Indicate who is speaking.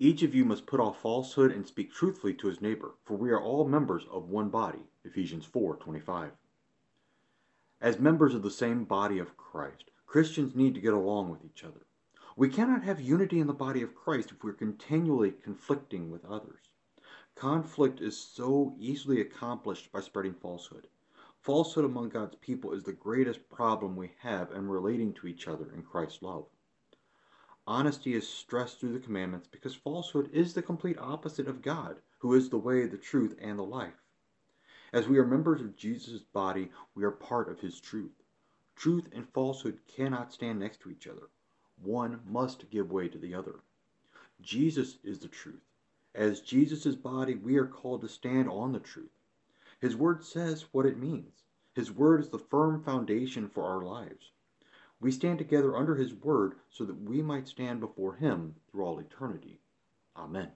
Speaker 1: Each of you must put off falsehood and speak truthfully to his neighbor, for we are all members of one body. Ephesians 4:25. As members of the same body of Christ, Christians need to get along with each other. We cannot have unity in the body of Christ if we are continually conflicting with others. Conflict is so easily accomplished by spreading falsehood. Falsehood among God's people is the greatest problem we have in relating to each other in Christ's love. Honesty is stressed through the commandments because falsehood is the complete opposite of God, who is the way, the truth, and the life. As we are members of Jesus' body, we are part of his truth. Truth and falsehood cannot stand next to each other. One must give way to the other. Jesus is the truth. As Jesus' body, we are called to stand on the truth. His word says what it means. His word is the firm foundation for our lives. We stand together under his word so that we might stand before him through all eternity. Amen.